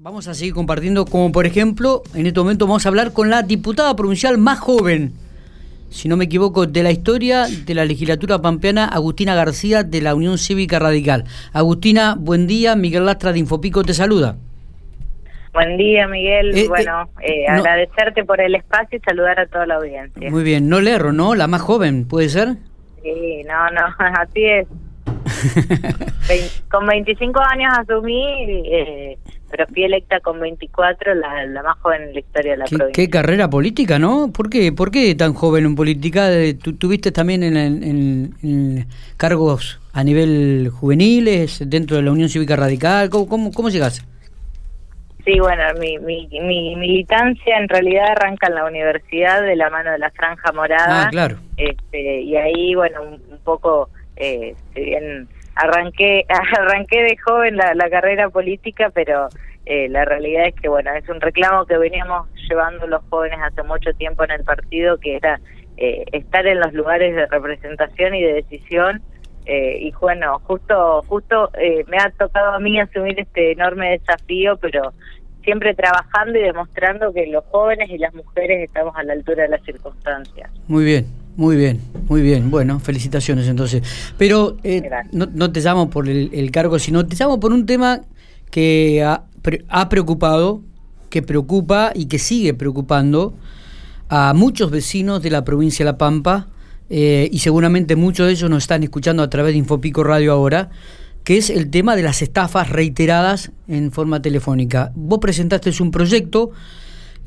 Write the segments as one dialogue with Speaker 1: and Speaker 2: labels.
Speaker 1: Vamos a seguir compartiendo, como por ejemplo, en este momento vamos a hablar con la diputada provincial más joven, si no me equivoco, de la historia de la legislatura pampeana, Agustina García, de la Unión Cívica Radical. Agustina, buen día, Miguel Lastra de Infopico te saluda.
Speaker 2: Buen día, Miguel. Eh, bueno, eh, eh agradecerte por el espacio y saludar a toda la audiencia.
Speaker 1: Muy bien, no le erro, ¿no? La más joven, ¿puede ser?
Speaker 2: Sí, no, no, así es. con 25 años asumí, eh, pero fui electa con 24, la, la, más joven en la historia de la provincia.
Speaker 1: Qué carrera política, ¿no? ¿Por qué, ¿Por qué tan joven en política? ¿Tú, ¿Tuviste también en, cargos a nivel juveniles, dentro de la Unión Cívica Radical? ¿Cómo, cómo, cómo llegaste?
Speaker 2: Sí, bueno, mi, mi, mi, militancia en realidad arranca en la universidad de la mano de la Franja Morada.
Speaker 1: Ah, claro.
Speaker 2: Este, y ahí, bueno, un poco eh, si bien arranqué arranqué de joven la, carrera política, pero eh, la realidad es que bueno es un reclamo que veníamos llevando los jóvenes hace mucho tiempo en el partido, que era eh, estar en los lugares de representación y de decisión. Eh, y bueno, justo justo me ha tocado a mí asumir este enorme desafío, pero siempre trabajando y demostrando que los jóvenes y las mujeres estamos a la altura de las circunstancias.
Speaker 1: Muy bien, muy bien, muy bien. Bueno, felicitaciones entonces. Pero eh, no, te llamo por el, cargo, sino te llamo por un tema que ha, preocupado, que preocupa y que sigue preocupando a muchos vecinos de la provincia de La Pampa, eh, y seguramente muchos de ellos nos están escuchando a través de Infopico Radio ahora, que es el tema de las estafas reiteradas en forma telefónica. Vos presentaste un proyecto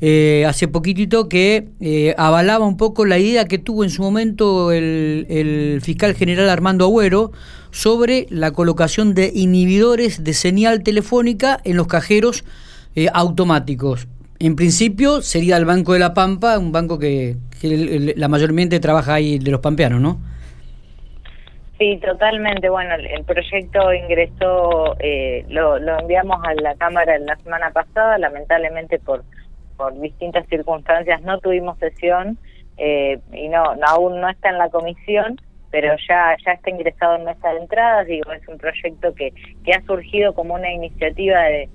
Speaker 1: eh, hace poquitito que eh, avalaba un poco la idea que tuvo en su momento el, fiscal general Armando Agüero sobre la colocación de inhibidores de señal telefónica en los cajeros eh, automáticos. En principio sería el Banco de la Pampa, un banco que, la mayormente trabaja ahí de los pampeanos, ¿no?
Speaker 2: Sí, totalmente. Bueno, el, proyecto ingresó, lo, lo enviamos a la Cámara la semana pasada, lamentablemente por por distintas circunstancias no tuvimos sesión eh, y no, aún no está en la comisión, pero ya ya está ingresado en mesa de entradas. Digo, es un proyecto que, que ha surgido como una iniciativa de,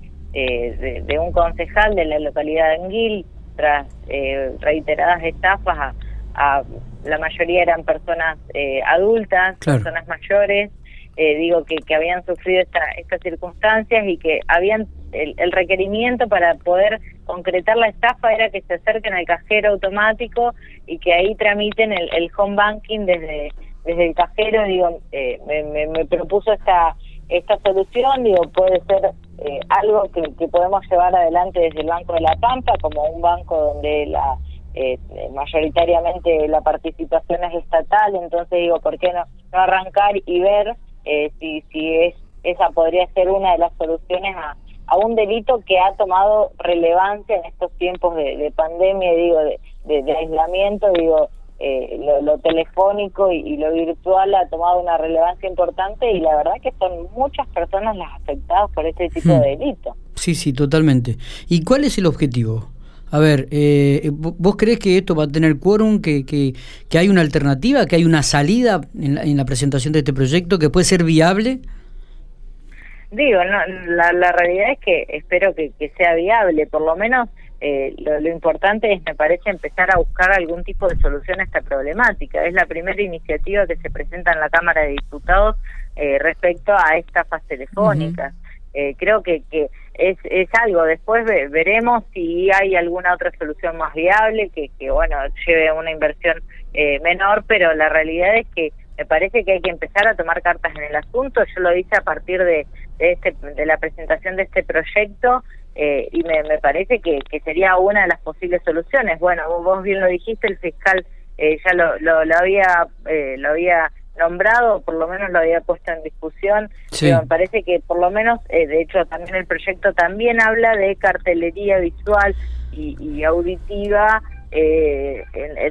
Speaker 2: de, un concejal de la localidad de Enguil tras eh, reiteradas estafas a, la mayoría eran personas eh, adultas, personas mayores, digo que, que habían sufrido esta, estas circunstancias y que habían el, requerimiento para poder concretar la estafa era que se acerquen al cajero automático y que ahí tramiten el, home banking desde desde el cajero digo eh, me, propuso esta esta solución digo puede ser eh, algo que, que, podemos llevar adelante desde el banco de la Pampa como un banco donde la eh, mayoritariamente la participación es estatal entonces digo por qué no, no arrancar y ver si si es esa podría ser una de las soluciones a a un delito que ha tomado relevancia en estos tiempos de, pandemia, digo, de, aislamiento, digo, eh, lo, telefónico y, lo virtual ha tomado una relevancia importante y la verdad que son muchas personas las afectadas por este tipo de hmm. delito.
Speaker 1: Sí, sí, totalmente. ¿Y cuál es el objetivo? A ver, eh, ¿vos crees que esto va a tener quórum, que, que, que, hay una alternativa, que hay una salida en la, en la presentación de este proyecto que puede ser viable?
Speaker 2: Digo, no, la, la realidad es que espero que, que sea viable, por lo menos eh, lo, lo, importante es, me parece, empezar a buscar algún tipo de solución a esta problemática. Es la primera iniciativa que se presenta en la Cámara de Diputados eh, respecto a estafas telefónicas. Eh, creo que, que es, es algo, después veremos si hay alguna otra solución más viable que, que bueno, lleve una inversión eh, menor, pero la realidad es que me parece que hay que empezar a tomar cartas en el asunto. Yo lo hice a partir de, de, este, de la presentación de este proyecto eh, y me, me parece que, que, sería una de las posibles soluciones. Bueno, vos, bien lo dijiste, el fiscal eh, ya lo, lo, había eh, lo había nombrado, por lo menos lo había puesto en discusión, pero me parece que por lo menos, de hecho también el proyecto también habla de cartelería visual y, y auditiva eh,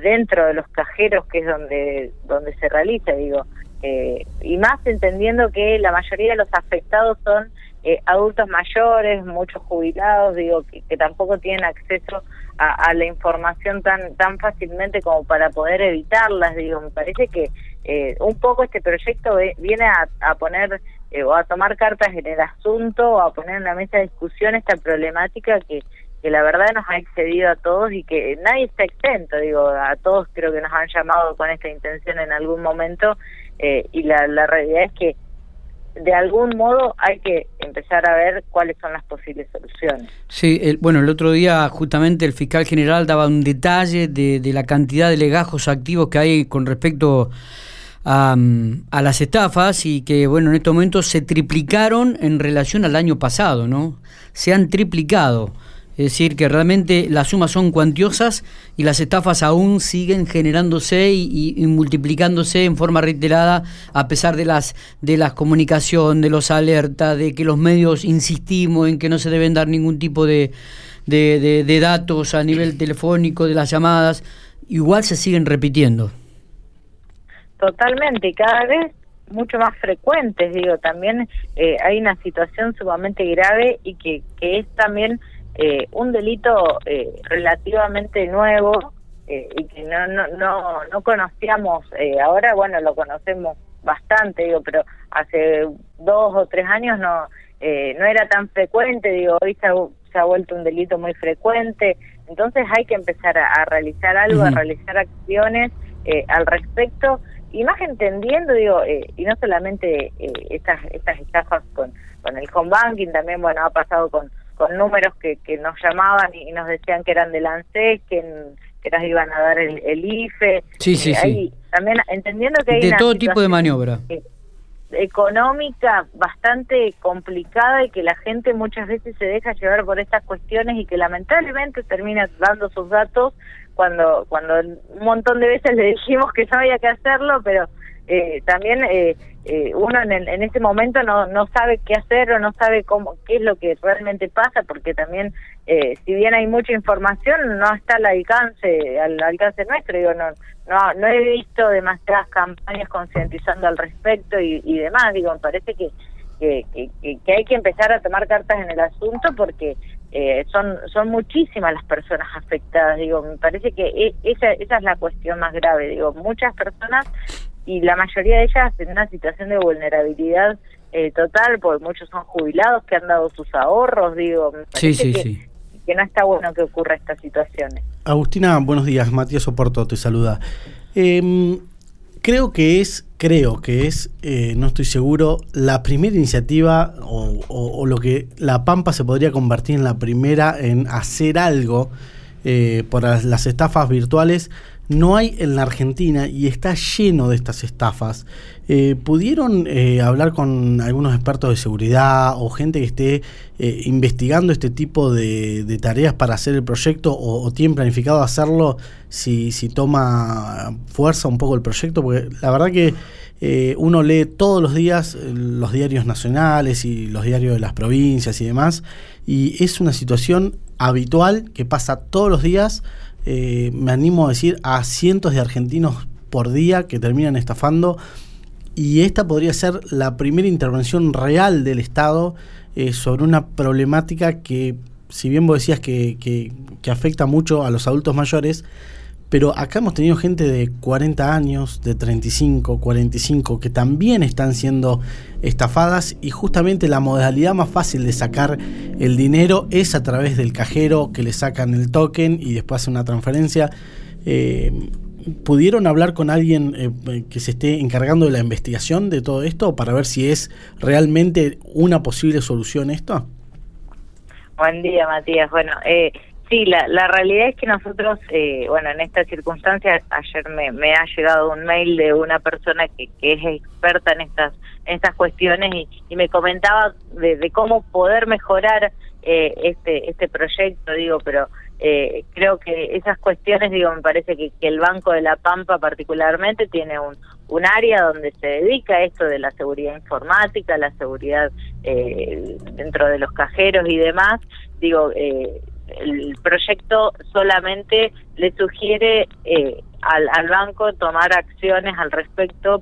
Speaker 2: dentro de los cajeros que es donde donde se realiza digo. Eh, y más entendiendo que la mayoría de los afectados son eh, adultos mayores, muchos jubilados, digo, que, tampoco tienen acceso a, la información tan tan fácilmente como para poder evitarlas, digo, me parece que eh, un poco este proyecto viene a, poner eh, o a tomar cartas en el asunto o a poner en la mesa de discusión esta problemática que, que la verdad nos ha excedido a todos y que nadie está exento, digo, a todos creo que nos han llamado con esta intención en algún momento eh, y la, la realidad es que de algún modo hay que empezar a ver cuáles son las posibles soluciones.
Speaker 1: Sí, el, bueno, el otro día justamente el fiscal general daba un detalle de, de la cantidad de legajos activos que hay con respecto a, a, las estafas y que, bueno, en estos momentos se triplicaron en relación al año pasado, ¿no? Se han triplicado. Es decir, que realmente las sumas son cuantiosas y las estafas aún siguen generándose y, multiplicándose en forma reiterada a pesar de las de las comunicación, de los alertas, de que los medios insistimos en que no se deben dar ningún tipo de, de, de, de datos a nivel telefónico, de las llamadas, igual se siguen repitiendo.
Speaker 2: Totalmente, y cada vez mucho más frecuentes, digo, también eh, hay una situación sumamente grave y que, que es también eh, un delito eh, relativamente nuevo eh, y que no, no, no, no conocíamos, eh, ahora bueno, lo conocemos bastante, digo, pero hace dos o tres años no, eh, no era tan frecuente, digo, hoy se ha, se ha vuelto un delito muy frecuente, entonces hay que empezar a, a realizar algo, uh -huh. a realizar acciones eh, al respecto y más entendiendo, digo, eh, y no solamente eh, estas estas estafas con, con el home banking, también, bueno, ha pasado con con números que, que nos llamaban y, nos decían que eran del ANSES, que, que nos iban a dar el, el IFE.
Speaker 1: Sí, sí,
Speaker 2: eh,
Speaker 1: sí.
Speaker 2: También entendiendo que hay
Speaker 1: de
Speaker 2: una
Speaker 1: todo tipo de maniobra.
Speaker 2: económica bastante complicada y que la gente muchas veces se deja llevar por estas cuestiones y que lamentablemente termina dando sus datos cuando cuando un montón de veces le dijimos que no había que hacerlo, pero eh, también eh, eh, uno en, el, en ese momento no, no sabe qué hacer o no sabe cómo qué es lo que realmente pasa porque también eh, si bien hay mucha información no está al alcance al alcance nuestro. Digo no no no he visto demasiadas campañas concientizando al respecto y, demás. Digo me parece que que, que que hay que empezar a tomar cartas en el asunto porque eh, son son muchísimas las personas afectadas. Digo me parece que e, esa esa es la cuestión más grave. Digo muchas personas y la mayoría de ellas en una situación de vulnerabilidad eh, total, porque muchos son jubilados que han dado sus ahorros, digo,
Speaker 1: sí, sí,
Speaker 2: que,
Speaker 1: sí.
Speaker 2: que no está bueno que ocurra estas situaciones.
Speaker 3: Agustina, buenos días, Matías Oporto te saluda. Eh, creo que es, creo que es, eh, no estoy seguro, la primera iniciativa o, o, o, lo que La Pampa se podría convertir en la primera en hacer algo eh, por las estafas virtuales no hay en la Argentina y está lleno de estas estafas. Eh, ¿Pudieron eh, hablar con algunos expertos de seguridad o gente que esté eh, investigando este tipo de, de, tareas para hacer el proyecto o, o tienen planificado hacerlo si, si, toma fuerza un poco el proyecto? Porque la verdad que eh, uno lee todos los días los diarios nacionales y los diarios de las provincias y demás y es una situación habitual que pasa todos los días eh, me animo a decir, a cientos de argentinos por día que terminan estafando. Y esta podría ser la primera intervención real del Estado eh, sobre una problemática que, si bien vos decías que, que, que afecta mucho a los adultos mayores, pero acá hemos tenido gente de 40 años, de 35, 45, que también están siendo estafadas y justamente la modalidad más fácil de sacar el dinero es a través del cajero que le sacan el token y después hace una transferencia. Eh, ¿Pudieron hablar con alguien eh, que se esté encargando de la investigación de todo esto para ver si es realmente una posible solución esto?
Speaker 2: Buen día, Matías. Bueno, eh, Sí, la, la realidad es que nosotros, eh, bueno, en estas circunstancias, ayer me, me ha llegado un mail de una persona que, que es experta en estas en estas cuestiones y, y me comentaba de, de, cómo poder mejorar eh, este este proyecto, digo, pero eh, creo que esas cuestiones, digo, me parece que, que el Banco de la Pampa particularmente tiene un, un área donde se dedica a esto de la seguridad informática, la seguridad eh, dentro de los cajeros y demás, digo, eh, el proyecto solamente le sugiere eh, al, al, banco tomar acciones al respecto.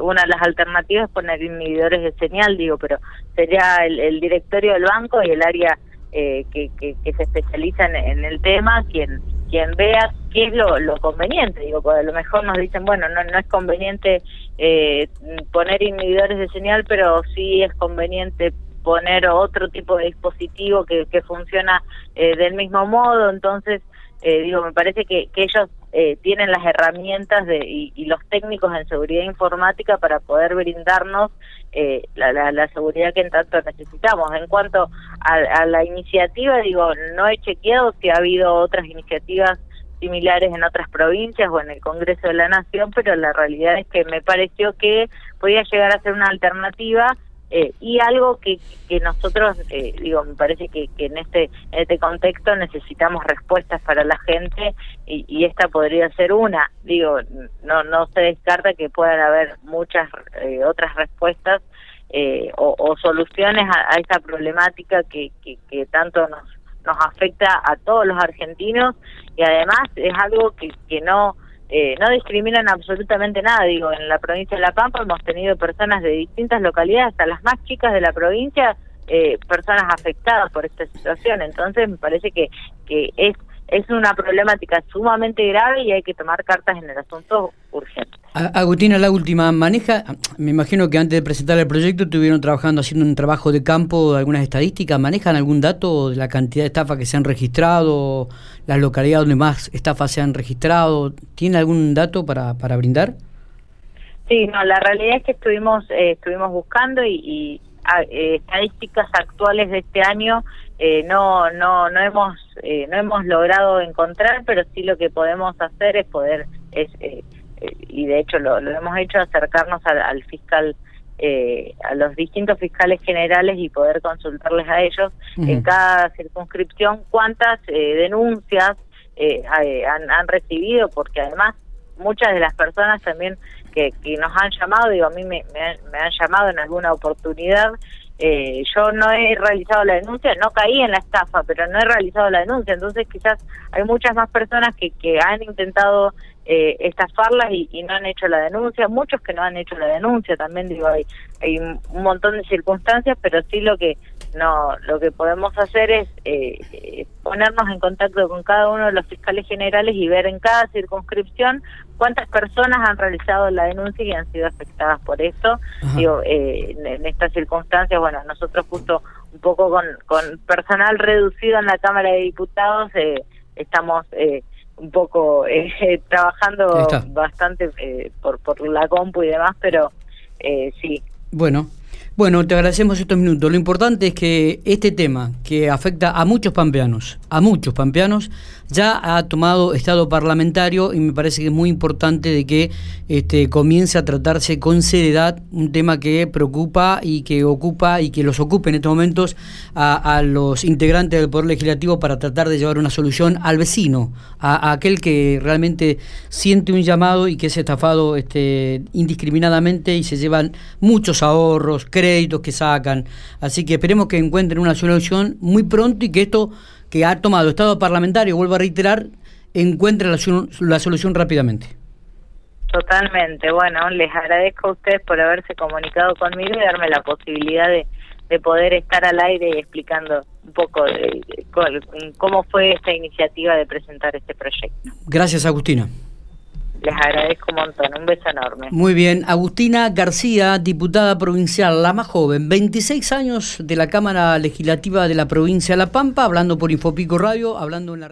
Speaker 2: Una de las alternativas es poner inhibidores de señal, digo, pero sería el, el directorio del banco y el área eh, que, que, que, se especializa en, en, el tema quien quien vea qué es lo, lo conveniente. Digo, porque a lo mejor nos dicen, bueno, no, no es conveniente eh, poner inhibidores de señal, pero sí es conveniente poner otro tipo de dispositivo que, que funciona eh, del mismo modo. Entonces, eh, digo, me parece que, que ellos eh, tienen las herramientas de, y, los técnicos en seguridad informática para poder brindarnos eh, la, la, seguridad que en tanto necesitamos. En cuanto a, la iniciativa, digo, no he chequeado si ha habido otras iniciativas similares en otras provincias o en el Congreso de la Nación, pero la realidad es que me pareció que podía llegar a ser una alternativa eh, y algo que, que nosotros, eh, digo, me parece que, que en este en este contexto necesitamos respuestas para la gente y, esta podría ser una. Digo, no no se descarta que puedan haber muchas eh, otras respuestas eh, o, o, soluciones a, a esta problemática que, que, que tanto nos nos afecta a todos los argentinos y además es algo que, que no eh, no discriminan absolutamente nada. Digo, en la provincia de La Pampa hemos tenido personas de distintas localidades, hasta las más chicas de la provincia, eh, personas afectadas por esta situación. Entonces, me parece que, que es es una problemática sumamente grave y hay que tomar cartas en el asunto urgente.
Speaker 1: Agustina, la última, maneja, me imagino que antes de presentar el proyecto estuvieron trabajando haciendo un trabajo de campo, algunas estadísticas, ¿manejan algún dato de la cantidad de estafas que se han registrado, las localidades donde más estafas se han registrado? ¿Tiene algún dato para, para brindar?
Speaker 2: Sí, no, la realidad es que estuvimos, eh, estuvimos buscando y, eh, estadísticas actuales de este año eh, no no no hemos eh, no hemos logrado encontrar pero sí lo que podemos hacer es poder es y de hecho lo, lo, hemos hecho acercarnos al, fiscal a los distintos fiscales generales y poder consultarles a ellos en cada circunscripción cuántas denuncias han, han recibido porque además muchas de las personas también que, nos han llamado, digo, a mí me, me, han, llamado en alguna oportunidad, eh, yo no he realizado la denuncia, no caí en la estafa, pero no he realizado la denuncia, entonces quizás hay muchas más personas que, que han intentado eh, estafarlas y, y, no han hecho la denuncia, muchos que no han hecho la denuncia, también digo, hay, hay un montón de circunstancias, pero sí lo que no lo que podemos hacer es eh, ponernos en contacto con cada uno de los fiscales generales y ver en cada circunscripción cuántas personas han realizado la denuncia y han sido afectadas por esto. Digo, eh, en, estas circunstancias, bueno, nosotros justo un poco con, con personal reducido en la Cámara de Diputados eh, estamos eh, un poco eh, trabajando bastante eh, por, por la compu y demás, pero eh, sí.
Speaker 1: Bueno, bueno, te agradecemos estos minutos. Lo importante es que este tema, que afecta a muchos pampeanos, a muchos pampeanos, ya ha tomado estado parlamentario y me parece que es muy importante de que este, comience a tratarse con seriedad un tema que preocupa y que ocupa y que los ocupe en estos momentos a, los integrantes del Poder Legislativo para tratar de llevar una solución al vecino, a, aquel que realmente siente un llamado y que es estafado este, indiscriminadamente y se llevan muchos ahorros, créditos que sacan. Así que esperemos que encuentren una solución muy pronto y que esto que ha tomado Estado parlamentario, vuelvo a reiterar, encuentre la, la solución rápidamente.
Speaker 2: Totalmente. Bueno, les agradezco a ustedes por haberse comunicado conmigo y darme la posibilidad de, de poder estar al aire explicando un poco de, cómo fue esta iniciativa de presentar este proyecto.
Speaker 1: Gracias, Agustina.
Speaker 2: Les agradezco un montón, un beso enorme.
Speaker 1: Muy bien, Agustina García, diputada provincial, la más joven, 26 años de la Cámara Legislativa de la provincia de La Pampa, hablando por Infopico Radio, hablando en la